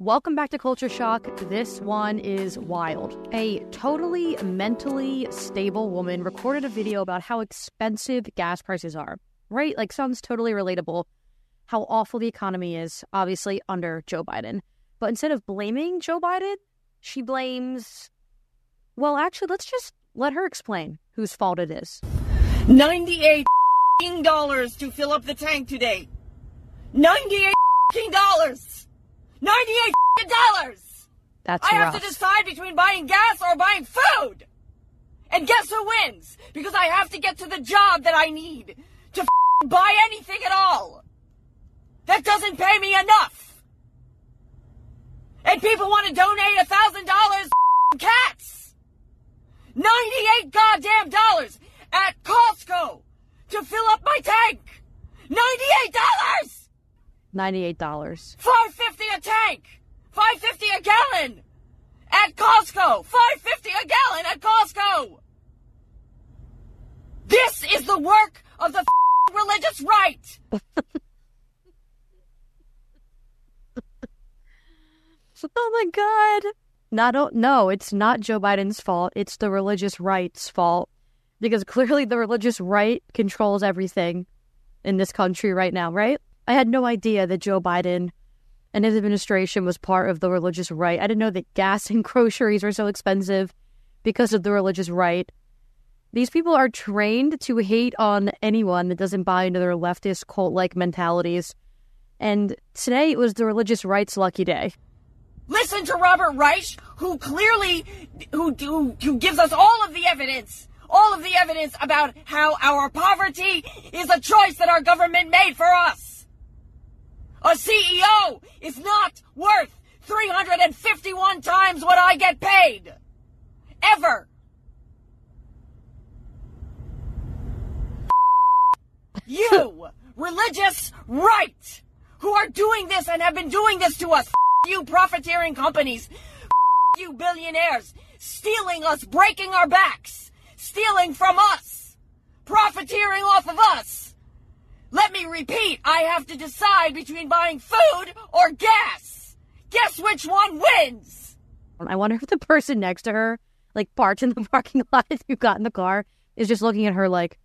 Welcome back to Culture Shock. This one is wild. A totally mentally stable woman recorded a video about how expensive gas prices are. Right? Like, sounds totally relatable. How awful the economy is, obviously, under Joe Biden. But instead of blaming Joe Biden, she blames. Well, actually, let's just let her explain whose fault it is. 98 dollars to fill up the tank today. 98 dollars. 98 dollars. That's I rough. have to decide between buying gas or buying food. And guess who wins? Because I have to get to the job that I need to buy anything at all. That doesn't pay me enough. And people want to donate a thousand dollars to cats. 98 goddamn dollars at Costco to fill up my tank. 98 dollars. $98. 550 a tank. 550 a gallon. At Costco. 550 a gallon at Costco. This is the work of the religious right. Oh my God. Not no, it's not Joe Biden's fault. It's the religious right's fault because clearly the religious right controls everything in this country right now, right? I had no idea that Joe Biden and his administration was part of the religious right. I didn't know that gas and groceries were so expensive because of the religious right. These people are trained to hate on anyone that doesn't buy into their leftist cult like mentalities. And today it was the religious right's lucky day. Listen to Robert Reich, who clearly, who, who, who gives us all of the evidence, all of the evidence about how our poverty is a choice that our government made for us. A CEO is not worth 351 times what I get paid. Ever. You, religious right, who are doing this and have been doing this to us. You profiteering companies. You billionaires. Stealing us, breaking our backs. Stealing from us. Profiteering off of us. Let me repeat, I have to decide between buying food or gas. Guess which one wins? I wonder if the person next to her, like parked in the parking lot as you got in the car, is just looking at her like,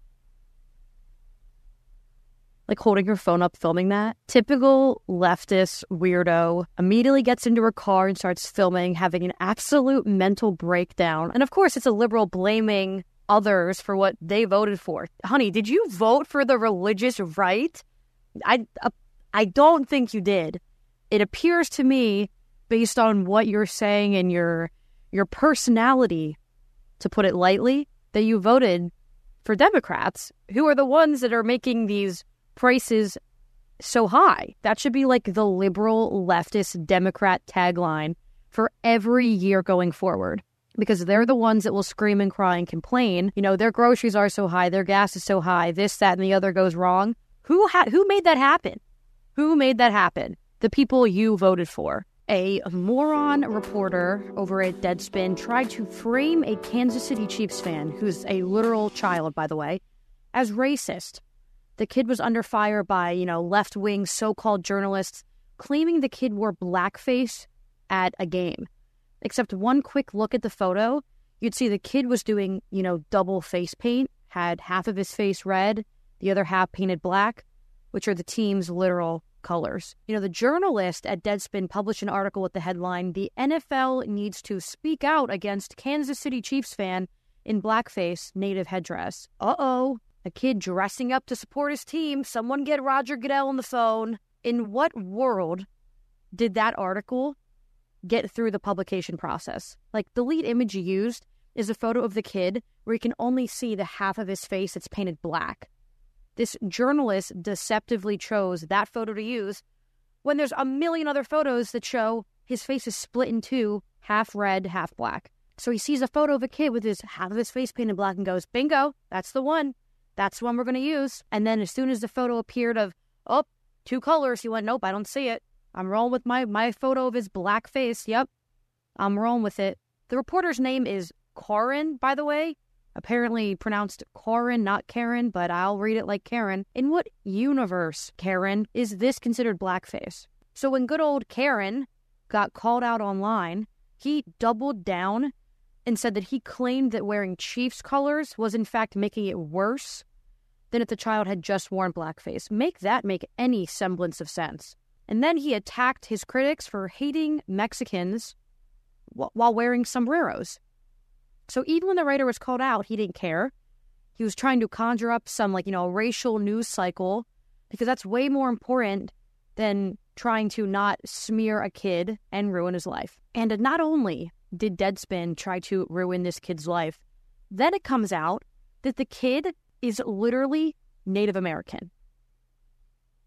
like holding her phone up, filming that. Typical leftist weirdo immediately gets into her car and starts filming, having an absolute mental breakdown. And of course, it's a liberal blaming others for what they voted for. Honey, did you vote for the religious right? I, uh, I don't think you did. It appears to me based on what you're saying and your your personality, to put it lightly, that you voted for Democrats, who are the ones that are making these prices so high. That should be like the liberal leftist Democrat tagline for every year going forward. Because they're the ones that will scream and cry and complain. You know, their groceries are so high, their gas is so high, this, that, and the other goes wrong. Who ha- who made that happen? Who made that happen? The people you voted for. A moron reporter over at Deadspin tried to frame a Kansas City Chiefs fan, who's a literal child, by the way, as racist. The kid was under fire by, you know, left wing so called journalists claiming the kid wore blackface at a game. Except one quick look at the photo, you'd see the kid was doing, you know, double face paint, had half of his face red, the other half painted black, which are the team's literal colors. You know, the journalist at Deadspin published an article with the headline The NFL needs to speak out against Kansas City Chiefs fan in blackface native headdress. Uh oh. A kid dressing up to support his team. Someone get Roger Goodell on the phone. In what world did that article get through the publication process? Like, the lead image used is a photo of the kid where you can only see the half of his face that's painted black. This journalist deceptively chose that photo to use when there's a million other photos that show his face is split in two, half red, half black. So he sees a photo of a kid with his half of his face painted black and goes, Bingo, that's the one. That's the one we're going to use. And then as soon as the photo appeared of, oh, two colors, he went, Nope, I don't see it. I'm rolling with my, my photo of his black face. Yep, I'm rolling with it. The reporter's name is Corin, by the way. Apparently pronounced Corin, not Karen, but I'll read it like Karen. In what universe, Karen, is this considered blackface? So when good old Karen got called out online, he doubled down and said that he claimed that wearing Chiefs colors was in fact making it worse than if the child had just worn blackface. Make that make any semblance of sense. And then he attacked his critics for hating Mexicans while wearing sombreros. So even when the writer was called out, he didn't care. He was trying to conjure up some, like, you know, racial news cycle because that's way more important than trying to not smear a kid and ruin his life. And not only did Deadspin try to ruin this kid's life, then it comes out that the kid is literally Native American.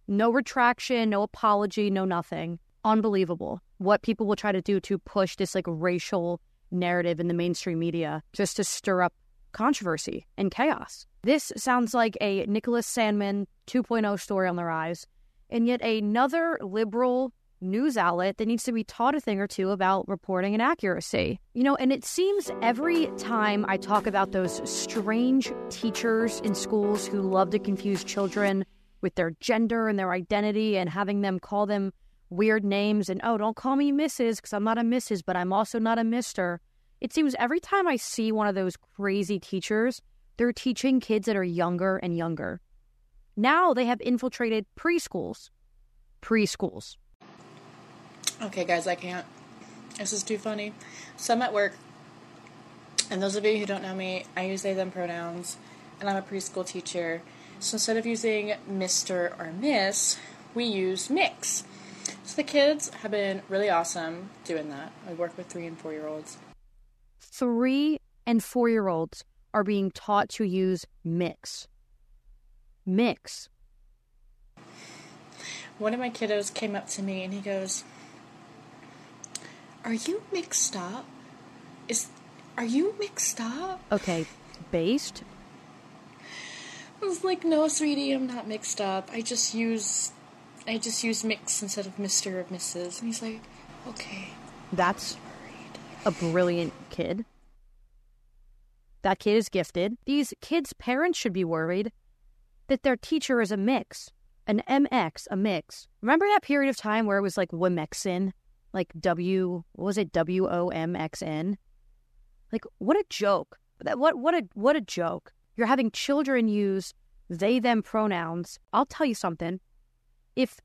No retraction, no apology, no nothing. Unbelievable. What people will try to do to push this like racial narrative in the mainstream media just to stir up controversy and chaos. This sounds like a Nicholas Sandmann 2.0 story on the rise, and yet another liberal news outlet that needs to be taught a thing or two about reporting and accuracy. You know, and it seems every time I talk about those strange teachers in schools who love to confuse children with their gender and their identity and having them call them weird names and, oh, don't call me Mrs. because I'm not a Mrs., but I'm also not a Mister. It seems every time I see one of those crazy teachers, they're teaching kids that are younger and younger. Now they have infiltrated preschools. Preschools. Okay, guys, I can't. This is too funny. So I'm at work, and those of you who don't know me, I use they, them pronouns, and I'm a preschool teacher. So instead of using Mr. or Miss, we use mix. So the kids have been really awesome doing that. I work with three and four year olds. Three and four year olds are being taught to use mix. Mix. One of my kiddos came up to me and he goes, Are you mixed up? Is are you mixed up? Okay, based I was like, no, sweetie, I'm not mixed up. I just use, I just use mix instead of Mister or Mrs. And he's like, okay. That's a brilliant kid. That kid is gifted. These kids' parents should be worried that their teacher is a mix, an MX, a mix. Remember that period of time where it was like Womexin, like W, what was it, W O M X N? Like what a joke! That what what a what a joke! You're having children use they them pronouns. I'll tell you something. If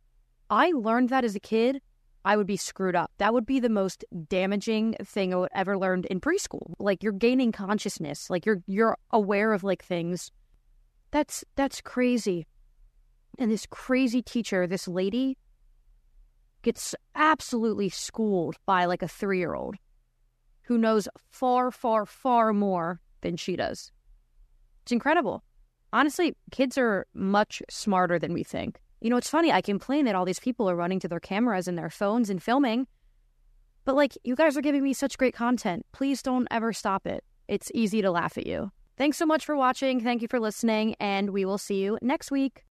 I learned that as a kid, I would be screwed up. That would be the most damaging thing I would ever learned in preschool. Like you're gaining consciousness, like you're you're aware of like things. That's that's crazy. And this crazy teacher, this lady, gets absolutely schooled by like a three year old who knows far, far, far more than she does. It's incredible. Honestly, kids are much smarter than we think. You know, it's funny. I complain that all these people are running to their cameras and their phones and filming. But, like, you guys are giving me such great content. Please don't ever stop it. It's easy to laugh at you. Thanks so much for watching. Thank you for listening. And we will see you next week.